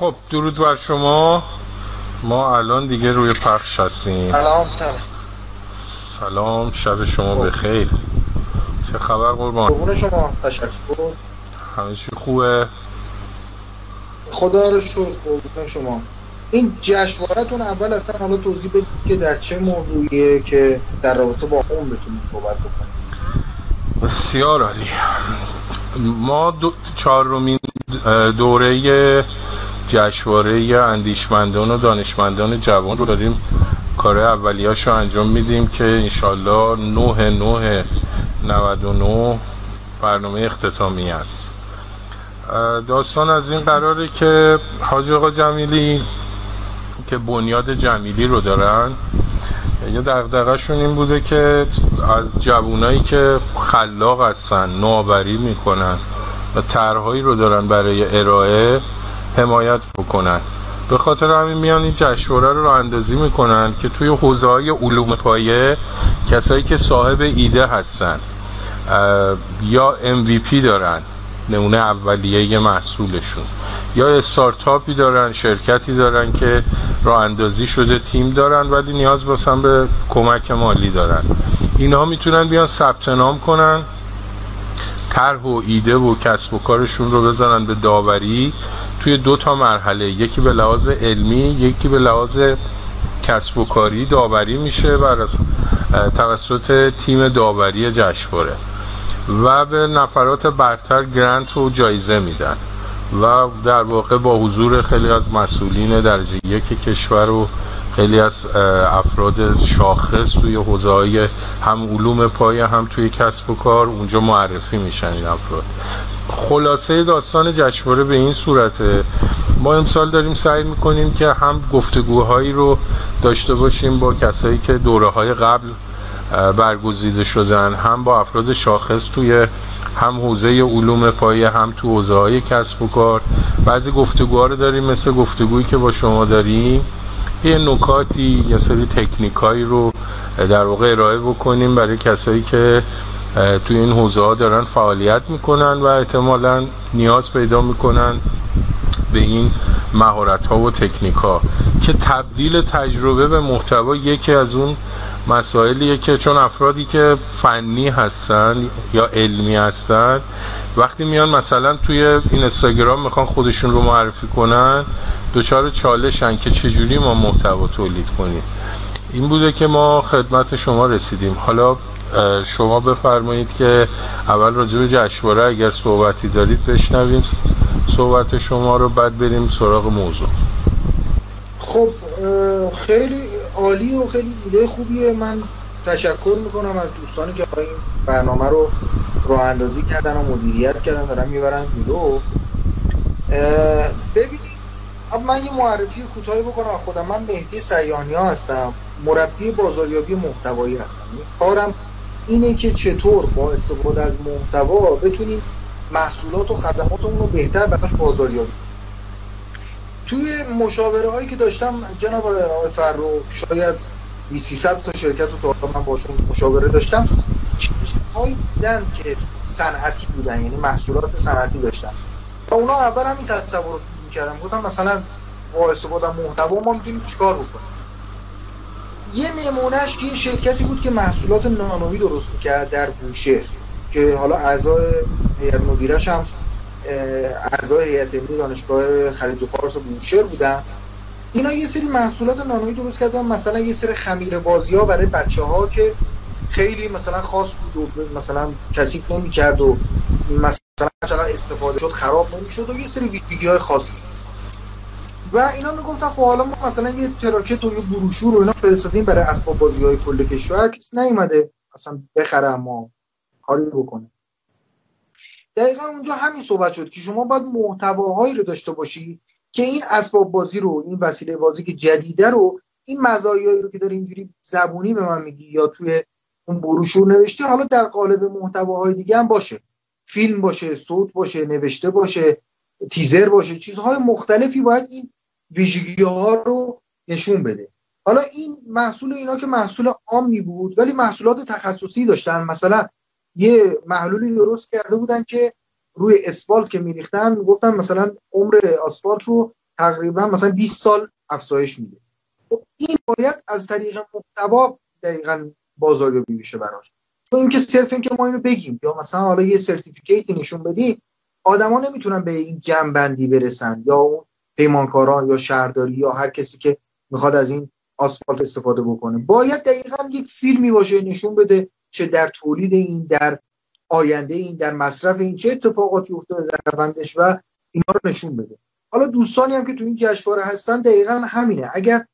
خب درود بر شما. ما الان دیگه روی پخش هستیم. سلام سلام. شب شما بخیر. چه خبر قربان؟ قربون شما. تشکر. همه چی خوبه؟ خدا رو شکر قربون شما. این جشنوارهتون اول اصلا حالا توضیح بدید که در چه موضوعیه که در رابطه با اون بتونیم صحبت بکنیم. بسیار عالی. ما دو چهارمین دوره جشنواره اندیشمندان و دانشمندان جوان رو داریم کار اولیاش رو انجام میدیم که انشالله 9 9 99 برنامه اختتامی است. داستان از این قراره که حاج آقا جمیلی که بنیاد جمیلی رو دارن یه دقدقهشون این بوده که از جوونایی که خلاق هستن نوآوری می‌کنن و طرحهایی رو دارن برای ارائه حمایت بکنن. به خاطر همین میان این جشنواره رو راه اندازی می‌کنن که توی حوزه های علوم پایه کسایی که صاحب ایده هستن یا MVP دارن نمونه اولیه محصولشون یا استارتاپی دارن شرکتی دارن که راه اندازی شده تیم دارن ولی نیاز باسن به کمک مالی دارن. اینها می‌تونن بیان ثبت نام کنن طرح و ایده و کسب و کارشون رو بزنن به داوری توی دو تا مرحله. یکی به لحاظ علمی یکی به لحاظ کسب و کاری. داوری میشه بر توسط تیم داوری جشنواره. و به نفرات برتر گرانت و جایزه میدن. و در واقع با حضور خیلی از مسئولین درجه یک کشور و خیلی از افراد شاخص توی حوزه های هم علوم پایه هم توی کسب و کار اونجا معرفی میشن این افراد. خلاصه داستان جشنواره به این صورته. ما امسال داریم سعی می‌کنیم که هم گفتگوهایی رو داشته باشیم با کسایی که دوره های قبل برگزیده شدن هم با افراد شاخص توی هم حوزه علوم پایه هم تو حوزه های کسب و کار. بعضی گفتگوها رو داریم مثل گفتگویی که با شما داریم. یه نکاتی یه سری تکنیکایی رو در واقع ارائه بکنیم برای کسایی که توی این حوزه ها دارن فعالیت می‌کنن و احتمالا نیاز پیدا می‌کنن به این مهارت ها و تکنیک ها که تبدیل تجربه به محتوا یکی از اون مسائلیه که چون افرادی که فنی هستن یا علمی هستن وقتی میان مثلا توی این اینستاگرام می‌خوان خودشون رو معرفی کنن دچار چالشن که چجوری ما محتوا تولید کنیم. این بوده که ما خدمت شما رسیدیم. حالا شما بفرمایید که اول راجع به جشنواره اگر صحبتی دارید بشنویم. صحبت شما رو بعد بریم سراغ موضوع. خب خیلی عالی و خیلی ایده خوبیه. من تشکر می‌کنم از دوستانی که این برنامه رو راه اندازی کردن و مدیریت کردن. دارن می‌برن جلو. ببینید. اب من یه معرفی کوتاهی بکنم. خودم. من مهدی سیانی هستم. مربی بازاریابی محتوایی هستم. کارم اینه که چطور با استفاده از محتوا بتونیم محصولات و خدماتمون رو بهتر براش بازاریابی توی مشاوره هایی که داشتم جناب آقای فرو شاید 300 تا شرکت رو تا من باشون مشاوره داشتم هایی دیدن که صنعتی بودن یعنی محصولات صنعتی داشتن. و اونا اول همین تصور می‌کردم. گفتم مثلا با استفاده محتوا ما می‌تونیم چیکار بکنیم؟ یه نمونهش که یه شرکتی بود که محصولات نانوی درست می‌کرد در بوشهر که حالا اعضای هیئت مدیرش هم اعضای هیئت علمی دانشگاه خلیج فارس بوشهر بودن. اینا یه سری محصولات نانوی درست کردن. مثلا یه سری خمیر بازی ها برای بچه ها که خیلی مثلا خاص بود و مثلا کسی نمی کرد و مثلا چقدر استفاده شد خراب نمی‌شد و یه سری ویدیوهای خاصی. و اینا می‌گفتن خب حالا ما مثلا یه تراکت و یه بروشور و اینا فرستادیم برای اسباب بازی های کل کشور. کسی نیومده مثلا بخره اما کاری بکنه. دقیقا اونجا همین صحبت شد که شما باید محتواهایی رو داشته باشی که این اسباب بازی رو این وسیله بازی که جدیده رو این مزایایی رو که داره اینجوری زبونی به من میگی یا توی اون بروشور نوشته حالا در قالب محتواهای دیگه هم باشه. فیلم باشه صوت باشه نوشته باشه تیزر باشه چیزهای مختلفی باید این ویژگی ها رو نشون بده. حالا این محصول اینا که محصول عامی بود ولی محصولات تخصصی داشتن. مثلا یه محلولی درست کرده بودن که روی اسفالت که میریختن گفتن مثلا عمر آسفالت رو تقریبا مثلا 20 سال افزایش میده. خب این باید از طریق محتوا دقیقا بازاریابی بشه براش. چون اینکه صرف اینکه ما اینو بگیم یا مثلا حالا یه سرتیفیکیتی نشون بدیم آدما نمی‌تونن به این جنبندی برسن یا اون پیمانکاران یا شهرداری یا هر کسی که می‌خواد از این آسفالت استفاده بکنه. باید دقیقا یک فیلمی باشه نشون بده چه در تولید این در آینده این در مصرف این چه اتفاقاتی افتاده در روندش و اینا رو نشون بده. حالا دوستانی هم که تو این جشنواره هستن دقیقا همینه. اگر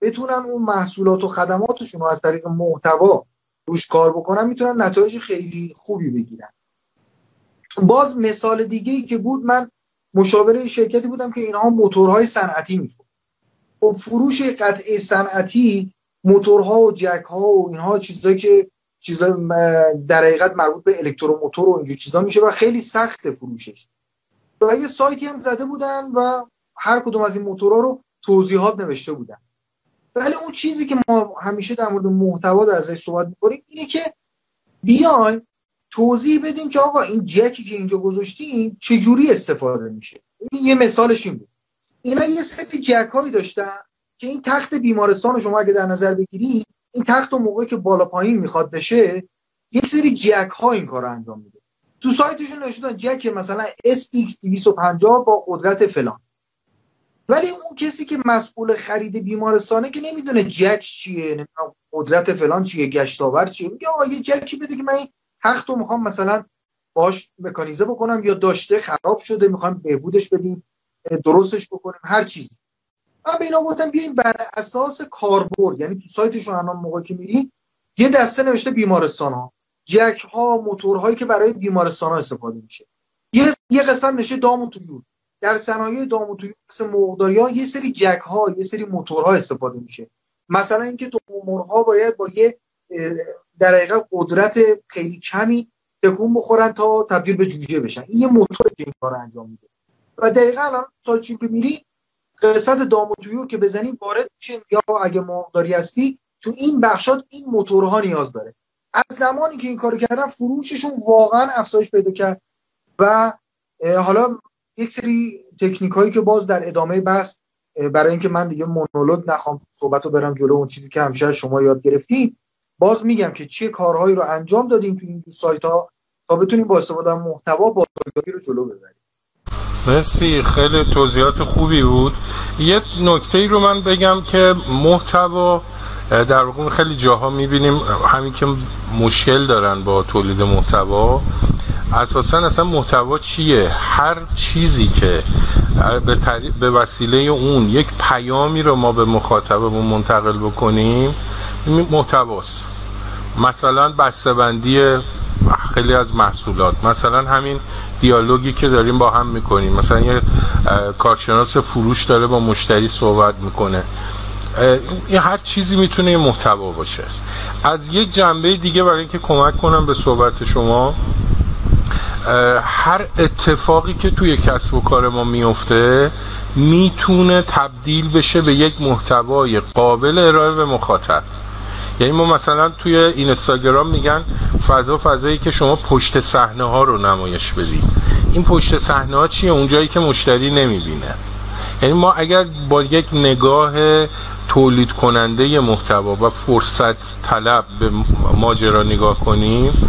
بتونن اون محصولات و خدماتشون رو از طریق محتوا روش کار بکنن می‌تونن نتایج خیلی خوبی بگیرن. باز مثال دیگه ای که بود من مشاوره شرکتی بودم که اینها موتورهای صنعتی میفروشن خب فروش قطعه صنعتی موتورها و جک ها و اینها چیزایی که چیزا در حقیقت مربوط به الکتروموتور و اینجور چیزا میشه و خیلی سخت فروشش. و یه سایتی هم زده بودن و هر کدوم از این موتورها رو توضیحات نوشته بودن. ولی اون چیزی که ما همیشه در مورد محتوا ازش صحبت می‌کنیم اینه که بیاین توضیح بدیم که آقا این جکی که اینجا گذاشتیم چجوری استفاده میشه. این یه مثالش این بود. اینا یه سری جک هایی داشتن که این تخت بیمارستان شما اگه در نظر بگیرید این تخت و موقعی که بالا پایین می‌خواد بشه یک سری جک ها این کار انجام میده. تو سایتشون نوشتن جک مثلا SX 250 با قدرت فلان. ولی اون کسی که مسئول خرید بیمارستانه که نمی‌دونه جک چیه قدرت فلان چیه گشتاور چیه. میگه آقا یه جکی بده که من این تخت رو می‌خوام مثلا باش مکانیزه بکنم یا داشته خراب شده می‌خوام بهبودش بدیم درستش بکنیم هر چیزی. من به اینا گفتم بیاین بر اساس کاربرد یعنی تو سایتشون الان موقعی که میری یه دسته نوشته بیمارستان ها جک ها موتورهایی که برای بیمارستان ها استفاده میشه. یه یه قسمت نوشته دام و طیور در صنایع دام و طیور مثل مرغداری ها یه سری جک ها یه سری موتورها استفاده میشه. مثلا اینکه تو ها باید با یه در حقیقت قدرت خیلی کمی تکون بخورن تا تبدیل به جوجه بشن. این یه موتور که این کار انجام میده. و دقیقا الان تا که میری قسمت دام و که بزنی وارد میشه یا اگه مرغداری هستی تو این بخشات این موتورها نیاز داره. از زمانی که این کارو کردن فروششون واقعا افزایش پیدا کرد و حالا یک سری تکنیک هایی که باز در ادامه بحث برای اینکه من دیگه مونولوگ نخوام صحبت رو برم جلو اون چیزی که همیشه شما یاد گرفتید باز میگم که چه کارهایی رو انجام دادیم تو این سایت ها تا بتونیم با استفاده از محتوا بازاریابی رو جلو ببریم. مرسی خیلی توضیحات خوبی بود. یه نکته ای رو من بگم که محتوا در واقع خیلی جاها می‌بینیم همین که مشکل دارن با تولید محتوا. اساسا اصلا محتوا چیه؟ هر چیزی که به, به وسیله اون یک پیامی رو ما به مخاطبمون منتقل بکنیم محتواست. مثلا بسته‌بندی خیلی از محصولات. مثلا همین دیالوگی که داریم با هم می‌کنیم. مثلا یه کارشناس فروش داره با مشتری صحبت می‌کنه. این هر چیزی می‌تونه یه محتوا باشه. از یک جنبه دیگه برای اینکه کمک کنم به صحبت شما هر اتفاقی که توی کسب و کار ما میفته می‌تونه تبدیل بشه به یک محتوای قابل ارائه به مخاطب. یعنی ما مثلا توی اینستاگرام میگن فضا فضایی که شما پشت صحنه ها رو نمایش بدی. این پشت صحنه ها چیه؟ اونجایی که مشتری نمی‌بینه. یعنی ما اگر با یک نگاه تولید کننده محتوا و فرصت طلب به ماجرا نگاه کنیم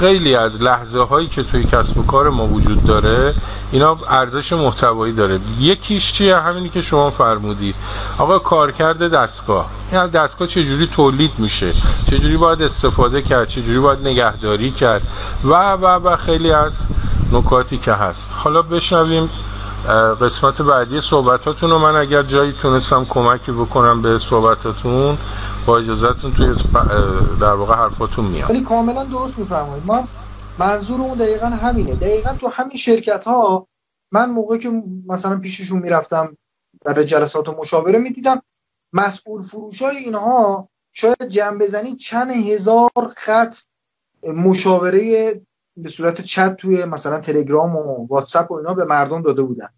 خیلی از لحظه هایی که توی کسب و کار ما وجود داره اینا ارزش محتوایی داره. یکیش چیه؟ همینی که شما فرمودید آقا کارکرد دستگاه. این دستگاه چجوری تولید میشه؟ چجوری باید استفاده کرد؟ چجوری باید نگهداری کرد؟ و و و خیلی از نکاتی که هست. حالا بشنویم قسمت بعدی صحبتاتون رو. من اگر جایی تونستم کمکی بکنم به صحبتاتون با اجازهتون توی در واقع حرفاتون میاد. ولی کاملا درست میفرمایید. ما منظور اون دقیقا همینه. دقیقا تو همین شرکت ها من موقعی که مثلا پیششون می‌رفتم برای جلسات و مشاوره می‌دیدم مسئول فروش های اینها شاید جمع بزنی چند هزار خط مشاوره به صورت چت توی مثلا تلگرام و واتساپ و اینا به مردم داده بودن.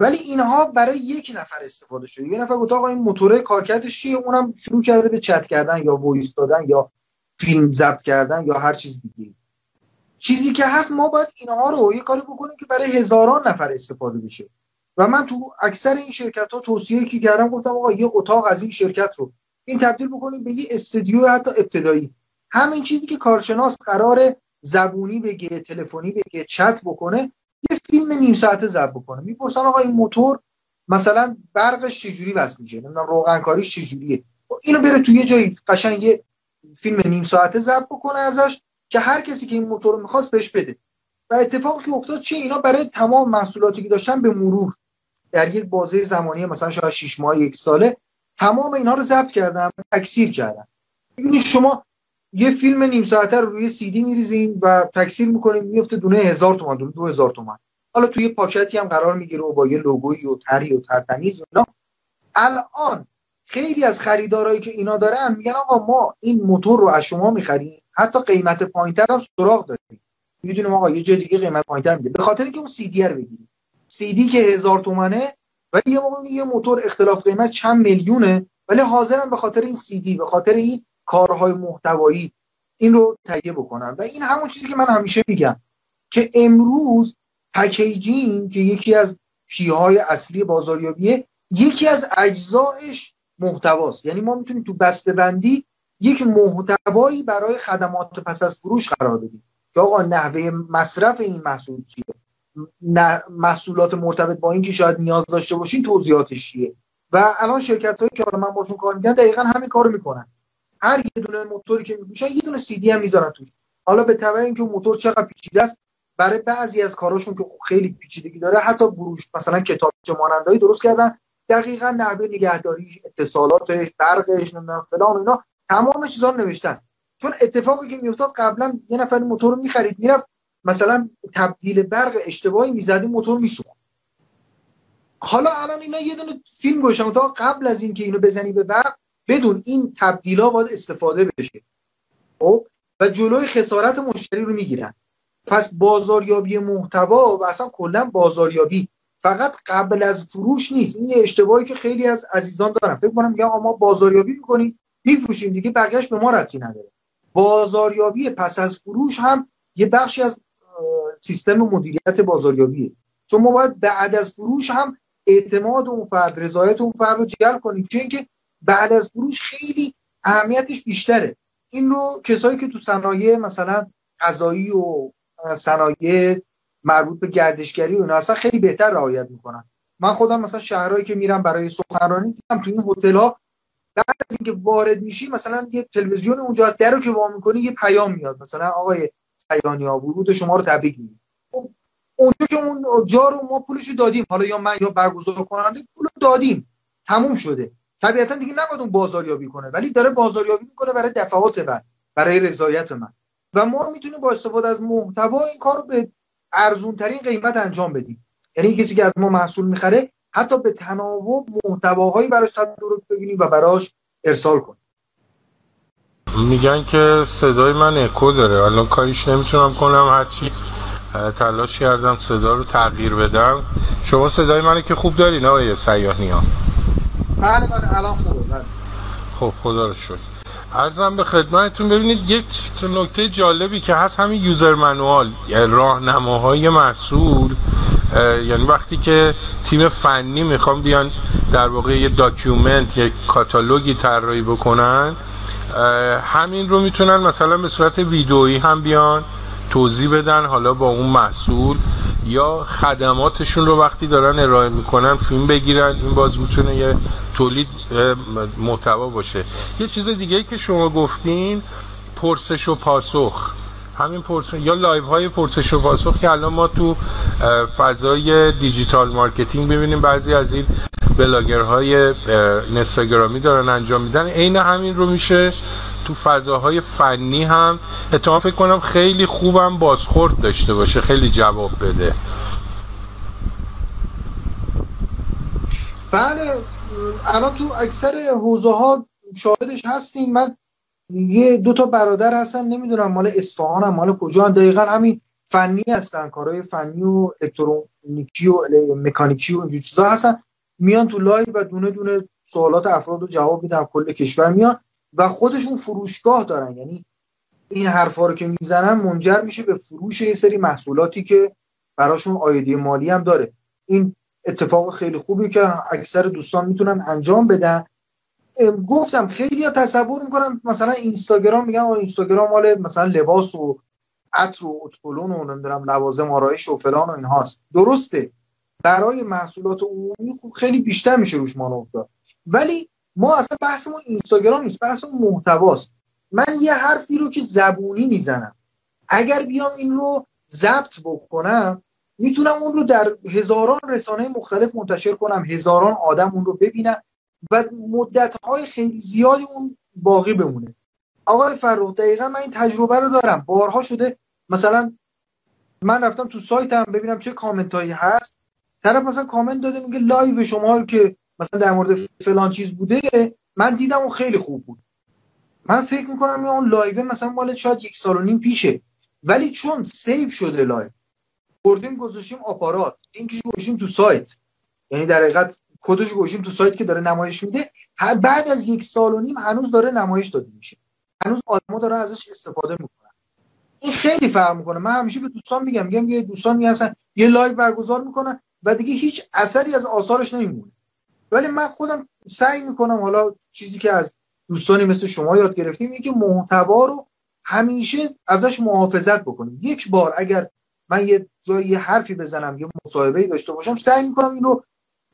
ولی اینها برای یک نفر استفاده شده. یه نفر گفت آقا این موتوره کارکردش چیه؟ اونم شروع کرده به چت کردن یا voice دادن یا فیلم ضبط کردن یا هر چیز دیگه. چیزی که هست ما باید اینها رو یه کاری بکنیم که برای هزاران نفر استفاده بشه. و من تو اکثر این شرکت ها توصیه که کردم گفتم آقا یه اتاق از این شرکت رو این تبدیل بکنید به یه استودیو حتی ابتدایی. همین چیزی که کارشناس قرار زبونی بگه تلفنی بگه چت بکنه یه فیلم نیم ساعته ضبط بکنه. می‌پرسن آقا این موتور مثلا برقش چجوری وصل میشه؟ نمی‌دونم روغن کاریش چجوریه؟ اینو بره تو یه جایی قشنگ یه فیلم نیم ساعته ضبط بکنه ازش که هر کسی که این موتور رو می‌خواست بهش بده. و اتفاقی که افتاد چه اینا برای تمام محصولاتی که داشتن به مرور در یک بازه زمانی مثلا شاید 6 ماه یک ساله تمام اینا رو ضبط کردن تکثیر کردن. ببینید شما یه فیلم نیم ساعته رو روی سی دی میریزین و تکثیر می‌کنین میفته دونه هزار تومان دونه دو هزار تومان. حالا توی پاکتی هم قرار می‌گیره و با یه لوگویی و تری و ترتمیز اینا. الان خیلی از خریدارایی که اینا دارن میگن آقا ما این موتور رو از شما می‌خریم حتی قیمت پایینتر هم سراغ داریم. می‌دونیم آقا یه جای دیگه قیمت پایینتر میده به خاطر که اون سی دی رو بگیریم. سی دی که هزار تومنه ولی یه موقع یه موتور اختلاف قیمت چند میلیونه ولی حاضرن به خاطر این سی دی به خاطر این کارهای محتوایی. این رو تهیه بکنن و این همون چیزی که من همیشه میگم که امروز پکیجینگ که یکی از پیهای اصلی بازاریابیه یکی از اجزایش محتواست. یعنی ما می‌تونیم تو بسته بندی یک محتوایی برای خدمات پس از فروش قرار بدیم. که آقا نحوه مصرف این محصول چیه؟ محصولات مرتبط با اینکه شاید نیاز داشته باشین توضیحاتش چیه؟ و الان شرکت هایی که من باشون کار می‌کنم دقیقا همین کارو می‌کنن. هر یه دونه موتوری که میفروشن یه دونه سی دی هم می‌ذارن توش. حالا به تبع اینکه موتور چقدر پیچیده است برای بعضی از کاراشون که خیلی پیچیدگی داره حتی بروش مثلا کتابچه مانندایی درست کردن دقیقا نحوه نگهداریش اتصالاتش برقش نمی‌دونم فلان اینا تمام چیزا رو نوشتن. چون اتفاقی که میافتاد قبلا یه نفر موتور رو می‌خرید می‌رفت مثلا تبدیل برق اشتباهی می‌زدی موتور میسوخت. حالا الان اینا یه دونه فیلم گوشن تا قبل از اینکه اینو بزنی به برق بدون این تبدیلا باید استفاده بشه. خب؟ و جلوی خسارت مشتری رو می‌گیرن. پس بازاریابی محتوا و اصلا کلا بازاریابی فقط قبل از فروش نیست. این یه اشتباهی که خیلی از عزیزان دارن. فکر کنم میگم ما بازاریابی می‌کنیم میفروشیم دیگه بقیهش به ما ربطی نداره. بازاریابی پس از فروش هم یه بخشی از سیستم مدیریت بازاریابیه. چون ما باید بعد از فروش هم اعتماد اون فرد رضایت اون فرد رو جلب کنیم. چون اینکه بعد از فروش خیلی اهمیتش بیشتره. این رو کسایی که تو صنایع مثلا غذایی و صنایع مربوط به گردشگری و اینا اصلا خیلی بهتر رعایت می‌کنن. من خودم مثلا شهرهایی که میرم برای سخنرانی دیدم تو این هتل ها بعد از اینکه وارد میشی مثلا یه تلویزیون اونجا در رو که وا می‌کنی یه پیام میاد. مثلا آقای سیانی ها ورود شما رو تبریک میگیم خب، اونجا که اون جا رو ما پولش دادیم. حالا یا من یا برگزار کننده پول دادیم. تموم شده. طبیعتا دیگه نباید اون بازاریابی کنه ولی داره بازاریابی می‌کنه برای دفعات بعد برای رضایت من. و ما می‌تونیم با استفاده از محتوا این کار رو به ارزون ترین قیمت انجام بدیم. یعنی کسی که از ما محصول می‌خره حتی به تناوب محتواهایی براش تدارک ببینیم و براش ارسال کنیم. میگن که صدای من اکو داره. الان کاریش نمی‌تونم کنم هرچی تلاش کردم صدا رو تغییر بدم. شما صدای منو که خوب دارین آقای سیاهی ها بله بله الان خوبه بله. خب خدا رو شکر عرضم به خدمتتون ببینید یک نکته جالبی که هست همین user manual یعنی راهنماهای محصول. یعنی وقتی که تیم فنی می‌خوام بیان در واقع یه document یک کاتالوگی طراحی بکنن همین رو می‌تونن مثلا به صورت ویدئویی هم بیان توضیح بدن حالا با اون محصول. یا خدماتشون رو وقتی دارن ارائه می‌کنن فیلم بگیرن این باز می‌تونه یه تولید محتوا باشه. یه چیز دیگه ای که شما گفتین پرسش و پاسخ. همین پرسش یا live های پرسش و پاسخ که الان ما تو فضای digital marketing ببینیم بعضی از این بلاگرهای اینستاگرامی دارن انجام میدن. عین همین رو میشه تو فضاهای فنی هم اتفاقا فکر کنم خیلی خوبم بازخورد داشته باشه. خیلی جواب بده. بله الان تو اکثر حوزه ها شاهدش هستیم. من یه دو تا برادر هستن نمی‌دونم مال اصفهان هم مال کجا هم. دقیقا همین فنی هستن کارهای فنی و الکترونیکی و مکانیکی و اینجور چیزا هستن. میان تو live و دونه دونه سوالات افراد رو جواب میدن کل کشور میان و خودشون فروشگاه دارن. یعنی این حرفا رو که می‌زنن منجر میشه به فروش یه سری محصولاتی که براشون آیدی مالی هم داره. این اتفاق خیلی خوبی که اکثر دوستان می‌تونن انجام بدن. گفتم خیلی ها تصور می‌کنم مثلا اینستاگرام میگن اینستاگرام مال مثلا لباس و عطر و اتکلون و نمی‌دونم لوازم آرایش و فلان و اینهاست. درسته. برای محصولات عمومی خوب خیلی بیشتر میشه روش مانور داد. ولی ما اصلا بحثمون اینستاگرام نیست بحثمون محتواست. من یه حرفی رو که زبونی می‌زنم. اگر بیام این رو ضبط بکنم می‌تونم اون رو در هزاران رسانه مختلف منتشر کنم هزاران آدم اون رو ببینن و مدت های خیلی زیادی اون باقی بمونه. آقای فرخ دقیقا من این تجربه رو دارم. بارها شده مثلا من رفتم تو سایتم ببینم چه کامنت هایی هست. طرف مثلا کامنت داده میگه live شما که مثلا در مورد فلان چیز بوده من دیدم اون خیلی خوب بود. من فکر می‌کنم اون live مثلا مال شاید یک سال و نیم پیشه. ولی چون save شده live بردیم گذاشتیم آپارات. لینکش گذاشتیم تو سایت. یعنی در حقیقت کدش گذاشتیم تو سایت که داره نمایش میده. بعد از یک سال و نیم هنوز داره نمایش داده میشه. هنوز آدما داره ازش استفاده می‌کنن. این خیلی فرق می‌کنه. من همیشه به دوستان میگم میگم یه دوستان میگن یه live برگزار می‌کنن. و دیگه هیچ اثری از آثارش نمیمونه. ولی من خودم سعی می‌کنم حالا چیزی که از دوستانی مثل شما یاد گرفتیم اینه که محتوا رو همیشه ازش محافظت بکنیم. یک بار اگر من یه جای یه حرفی بزنم یه مصاحبه داشته باشم سعی می‌کنم اینو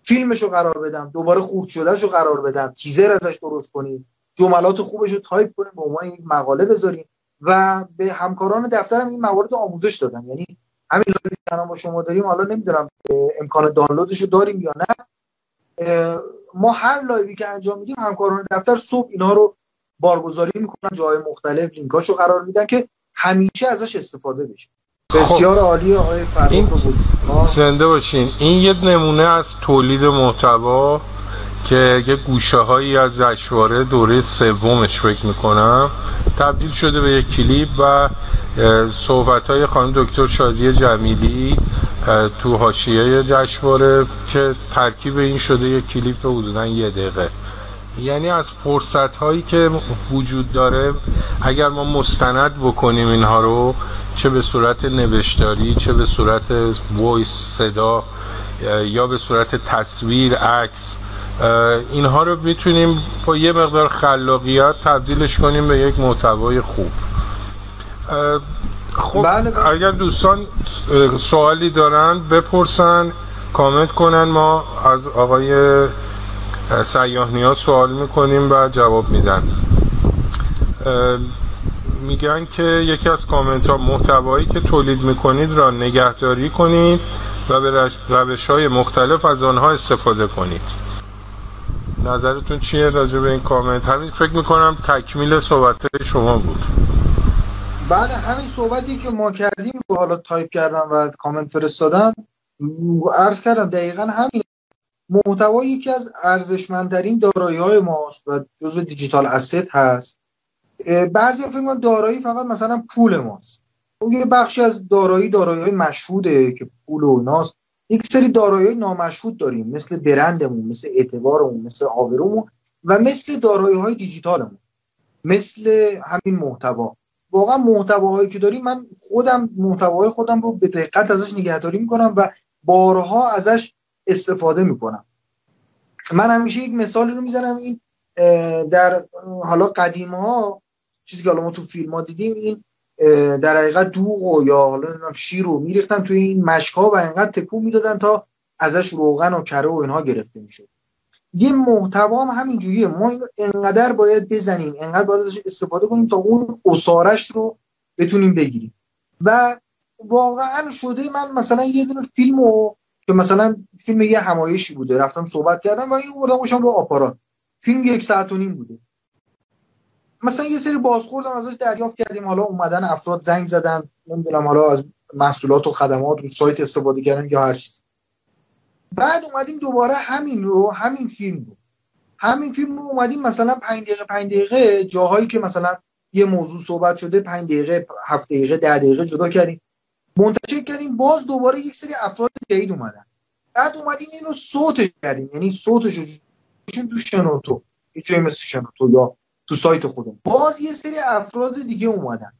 فیلمش رو قرار بدم دوباره خورد شدهش رو قرار بدم تیزر ازش درست کنیم جملات خوبش رو تایپ کنیم به عنوان یک مقاله بذاریم و به همکاران دفترم این موارد آموزش دادم. یعنی همین live ی با شما داریم حالا نمی‌دونم امکان دانلودش رو داریم یا نه. ما هر لایوی که انجام میدیم همکاران دفتر صبح اینا رو بارگذاری می‌کنن جای مختلف لینکاشو قرار میدن که همیشه ازش استفاده بشه. بسیار خب. عالی آقای این زنده باشین. این یه نمونه از تولید محتوا. که یه گوشه هایی از جشنواره دوره سومش فکر می‌کنم تبدیل شده به یک کلیپ و صحبت های خانم دکتر شادی جمیلی تو حاشیه جشنواره که ترکیب این شده یک کلیپ حدودا یه دقیقه. یعنی از فرصت هایی که وجود داره اگر ما مستند بکنیم اینها رو چه به صورت نوشتاری چه به صورت voice صدا یا به صورت تصویر عکس اینها رو می‌تونیم با یه مقدار خلاقیت تبدیلش کنیم به یک محتوای خوب. خب بله, بله. اگر دوستان سوالی دارن بپرسن کامنت کنن. ما از آقای سیاه سوال می‌کنیم و جواب میدن. میگن که یکی از کامنت ها محتوایی که تولید می‌کنید را نگهداری کنید و به روش های مختلف از آنها استفاده کنید. نظرتون چیه راجع به این کامنت؟ همین فکر می‌کنم تکمیل صحبت شما بود. بعد همین صحبتی که ما کردیم رو حالا تایپ کردم و کامنت فرستادم عرض کردم دقیقا همین. محتوا یکی از ارزشمندترین دارایی های ماست و جزو digital asset هست. بعضی فکر دارایی فقط مثلا پول ماست. یه بخشی از دارایی دارایی های مشهوده که پول و ایناست. یک سری دارایی نامشهود داریم مثل برندمون مثل اعتبارمون مثل آبرومون و مثل دارایی های دیجیتالمون مثل همین محتوا. واقعا محتواهایی که داریم من خودم محتوای خودم رو به دقت ازش نگهداری می‌کنم و بارها ازش استفاده می‌کنم. من همیشه یک مثالی رو می‌زنم این در حالا قدیم ها چیزی که حالا ما تو فیلم ها دیدیم این در حقیقت دوغ یا حالا نمی‌دونم شیر رو میریختن توی این مشکا و انقدر تکون می‌دادن تا ازش روغن و کره و اینها گرفته می‌شد. یه محتوا هم همین جوریه ما اینو انقدر باید بزنیم انقدر باید ازش استفاده کنیم تا اون اسارش رو بتونیم بگیریم. و واقعا شده من مثلا یه دونه فیلم که مثلا فیلم یه همایشی بوده رفتم صحبت کردم و این بردم رو آپارات. فیلم یک ساعت و نیم بوده. مثلا یه سری بازخوردم ازش دریافت کردیم. حالا اومدن افراد زنگ زدن. نمی‌دونم حالا از محصولات و خدمات رو سایت استفاده کردن یا هر چیز بعد اومدیم دوباره همین رو همین فیلم رو. همین فیلم رو اومدیم مثلا 5 دقیقه 5 دقیقه جاهایی که مثلا یه موضوع صحبت شده 5 دقیقه 7 دقیقه 10 دقیقه جدا کردیم. منتشر کردیم. باز دوباره یک سری افراد جدید اومدن. بعد اومدیم اینو صوتش کردیم. یعنی صوتش رو تو شنوتو یه جایی مثل شنوتو یا تو سایت خودم. باز یه سری افراد دیگه اومدن.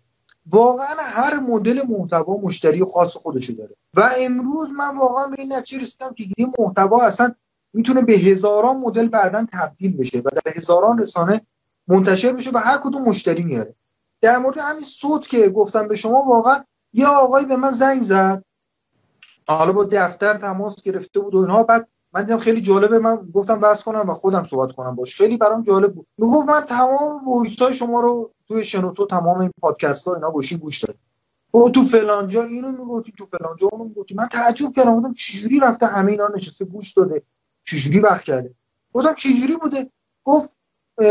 واقعا هر مدل محتوا مشتری خاص خودشو داره. و امروز من واقعا به این نتیجه رسیدم که این محتوا اصلا می‌تونه به هزاران مدل بعدا تبدیل بشه و در هزاران رسانه منتشر بشه و هر کدوم مشتری میاره. در مورد همین صوت که گفتم به شما واقعا یه آقایی به من زنگ زد. حالا با دفتر تماس گرفته بود و اینها. بعد من دیدم خیلی جالبه من گفتم بحث کنم و خودم صحبت کنم باش. خیلی برام جالب بود. می‌گفت من تمام voice های شما رو توی شنوتو تمام این پادکست ها اینا گوشی گوش دادم او تو فلان جا اینو می‌گفتی تو فلان جا اونو می‌گفتی. من تعجب کردم گفتم چجوری رفته همه اینا نشسته گوش داده؟ چجوری وقت کرده؟ گفتم چجوری بوده؟ گفت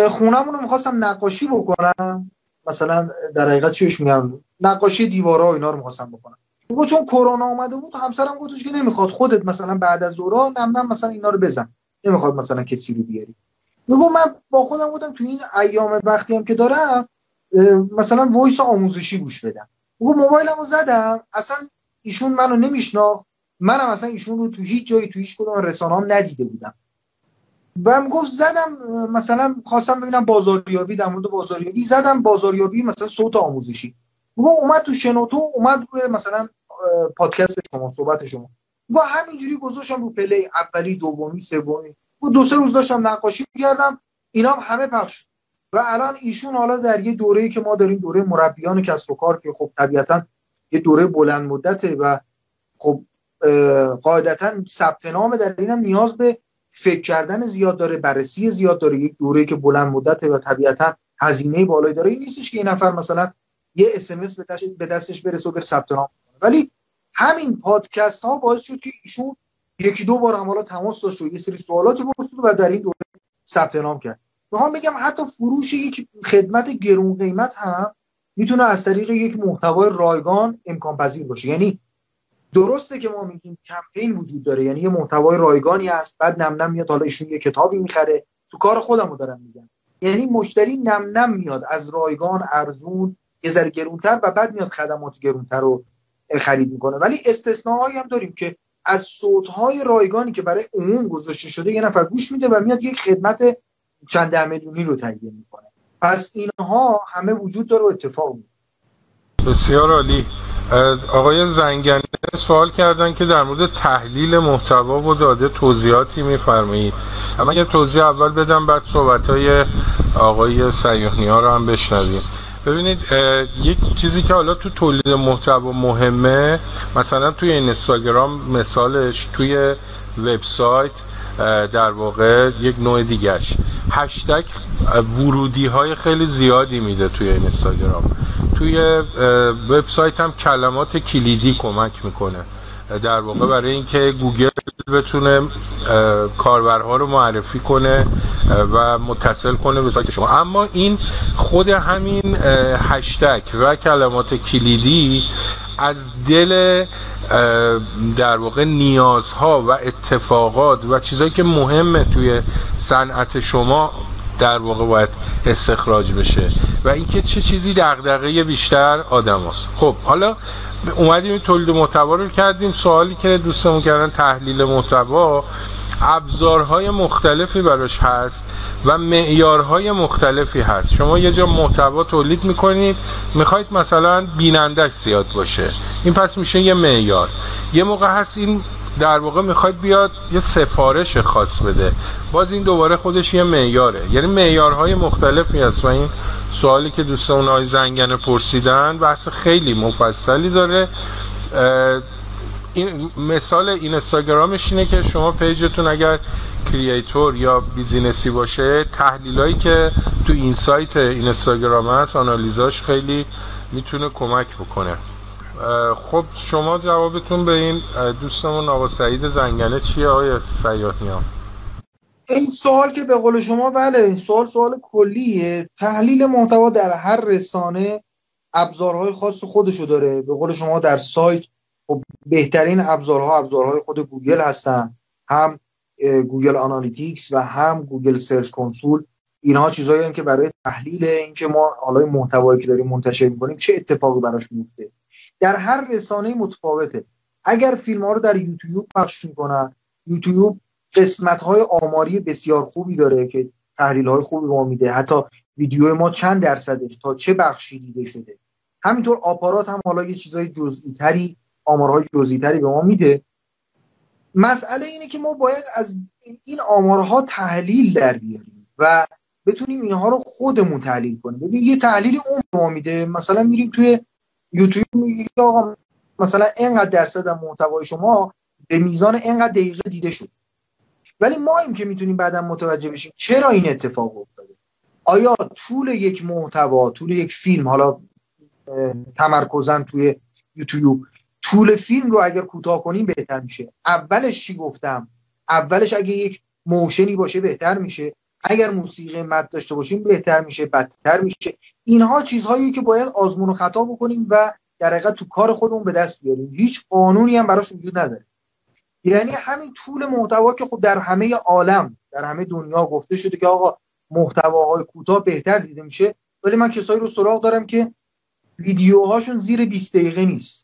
خونمون رو می‌خواستم نقاشی بکنم. مثلا در حقیقت چیش میگم؟ نقاشی دیوارا اینا رو می‌خواستم بکنم. گفت چون کرونا اومده بود همسرم گفتش که نمی‌خواد. خودت مثلا بعد از ظهر نم مثلا اینا رو بزن. نمی‌خواد مثلا کسی رو بیاری. میگم من با خودم بودم تو این ایام وقتی هم که دارم مثلا وایس آموزشی گوش بدم. میگم موبایلمو زدم اصلا ایشون منو نمیشناخت. منم اصلا ایشون رو تو هیچ جایی تو هیچ کدوم رسانه‌ام ندیده بودم. و گفت زدم مثلا خواستم ببینم بازاریابی در مورد بازاریابی زدم. بازاریابی مثلا صوت آموزشی. گفت اومد تو شنوتو اومد روی مثلا پادکست شما صحبت شما. با همینجوری گذاشتم رو پلی اولی دومی سومی. و دو سه روز داشتم نقاشی کردم اینا هم همه پخش و الان ایشون حالا در یه دوره‌ای که ما داریم دوره مربیان کسب و کار که خب طبیعتا یه دوره بلند مدته و خب قاعدتا ثبت نام در اینم نیاز به فکر کردن زیاد داره بررسی زیاد داره. یک دوره که بلند مدته و طبیعتا هزینه بالایی داره. این نیستش که این نفر مثلا یه اس به دستش برسه و بر ثبت نام ولی همین پادکست ها باعث شد که ایشون یکی دو بار هم حالا تماس داشت و یه سری سوالاتی پرسید و در این دوره ثبت نام کرد. می‌خوام بگم حتی فروش یک خدمت گرون قیمت هم می‌تونه از طریق یک محتوای رایگان امکان پذیر باشه. یعنی درسته که ما میگیم کمپین وجود داره یعنی یه محتوای رایگانی هست بعد نم نم میاد حالا ایشون یه کتابی می‌خره. تو کار خودم رو دارم میگم. یعنی مشتری نم نم میاد از رایگان ارزون یه ذره گرونتر و بعد میاد خدمات گرونتر رو خرید می‌کنه. ولی استثناهایی هم داریم که از صوتهای رایگانی که برای عموم گذاشته شده یه نفر گوش میده و میاد یک خدمت چند ده میلیونی رو تهیه می‌کنه. پس اینها همه وجود داره و اتفاق میفته بسیار عالی. آقای زنگنه سوال کردن که در مورد تحلیل محتوا و داده توضیحاتی میفرمایید. اما یه توضیح اول بدم بعد صحبت های آقای سیاهنی ها رو هم بشنویم. ببینید یک چیزی که حالا تو تولید محتوا مهمه مثلا توی اینستاگرام مثالش توی وبسایت در واقع یک نوع دیگهش. هشتگ ورودی های خیلی زیادی میده توی اینستاگرام. توی وبسایت هم کلمات کلیدی کمک می‌کنه. در واقع برای اینکه گوگل بتونه کاربرها رو معرفی کنه و متصل کنه به سایت شما اما این خود همین هشتگ و کلمات کلیدی از دل در واقع نیازها و اتفاقات و چیزایی که مهمه توی صنعت شما در واقع باید استخراج بشه و اینکه چه چیزی دغدغه بیشتر آدم هست. خب حالا اومدیم تولید محتوا رو کردیم. سوالی که دوستمون کردن تحلیل محتوا ابزارهای مختلفی براش هست و معیارهای مختلفی هست. شما یه جا محتوا تولید می‌کنید می‌خواید مثلا بینندش زیاد باشه. این پس میشه یه معیار. یه موقع هست این در واقع می‌خواید بیاد یه سفارش خاص بده. باز این دوباره خودش یه معیاره. یعنی معیارهای مختلفی هست. و این سوالی که دوستان آقای زنگنه پرسیدن بحث خیلی مفصلی داره. این مثال اینستاگرامش اینه که شما page تون اگر creator یا business ی باشه تحلیلایی که تو این سایت این استاگرام هست آنالیزاش خیلی می‌تونه کمک بکنه. خب شما جوابتون به این دوستمون آقا سعید زنگنه چیه آقای سیاهیان این سوال که به قول شما بله این سوال سوال کلیه. تحلیل محتوا در هر رسانه ابزارهای خاص خودشو داره. به قول شما در سایت خب بهترین ابزارها ابزارهای خود گوگل هستن. هم Google Analytics و هم Google Search Console. اینها چیزایی که برای تحلیل اینکه ما حالا محتوایی که داریم منتشر می‌کنیم چه اتفاقی براش میفته در هر رسانه متفاوته. اگر فیلم ها رو در یوتیوب پخش می‌کنن یوتیوب قسمت های آماری بسیار خوبی داره که تحلیل های خوبی ما میده. حتی ویدیو ما چند درصدش تا چه بخشی دیده شده. همینطور آپارات هم حالا یه چیزای جزئی تری آمارهای جزئی تری به ما میده. مسئله اینه که ما باید از این آمارها تحلیل در بیاریم و بتونیم اینها رو خودمون تحلیل کنیم. ببین یه تحلیلی اون ما میده. مثلا میریم توی یوتیوب میگه آقا مثلا اینقدر درصد محتوای شما به میزان اینقدر دقیقه دیده شد. ولی ما این که می‌تونیم بعدا متوجه بشیم چرا این اتفاق افتاده. آیا طول یک محتوا طول یک فیلم حالا تمرکزن توی یوتیوب طول فیلم رو اگر کوتاه کنیم بهتر میشه؟ اولش چی گفتم؟ اولش اگه یک موشنی باشه بهتر میشه. اگر موسیقی مد داشته باشیم بهتر میشه بدتر میشه. اینها چیزهایی که باید آزمون و خطا بکنیم و در حقیقت تو کار خودمون به دست بیاریم. هیچ قانونی هم براش وجود نداره. یعنی همین طول محتوا که خب در همه عالم در همه دنیا گفته شده که آقا محتواهای کوتاه بهتر دیده میشه ولی من کسایی رو سراغ دارم که ویدیوهاشون زیر 20 دقیقه نیست.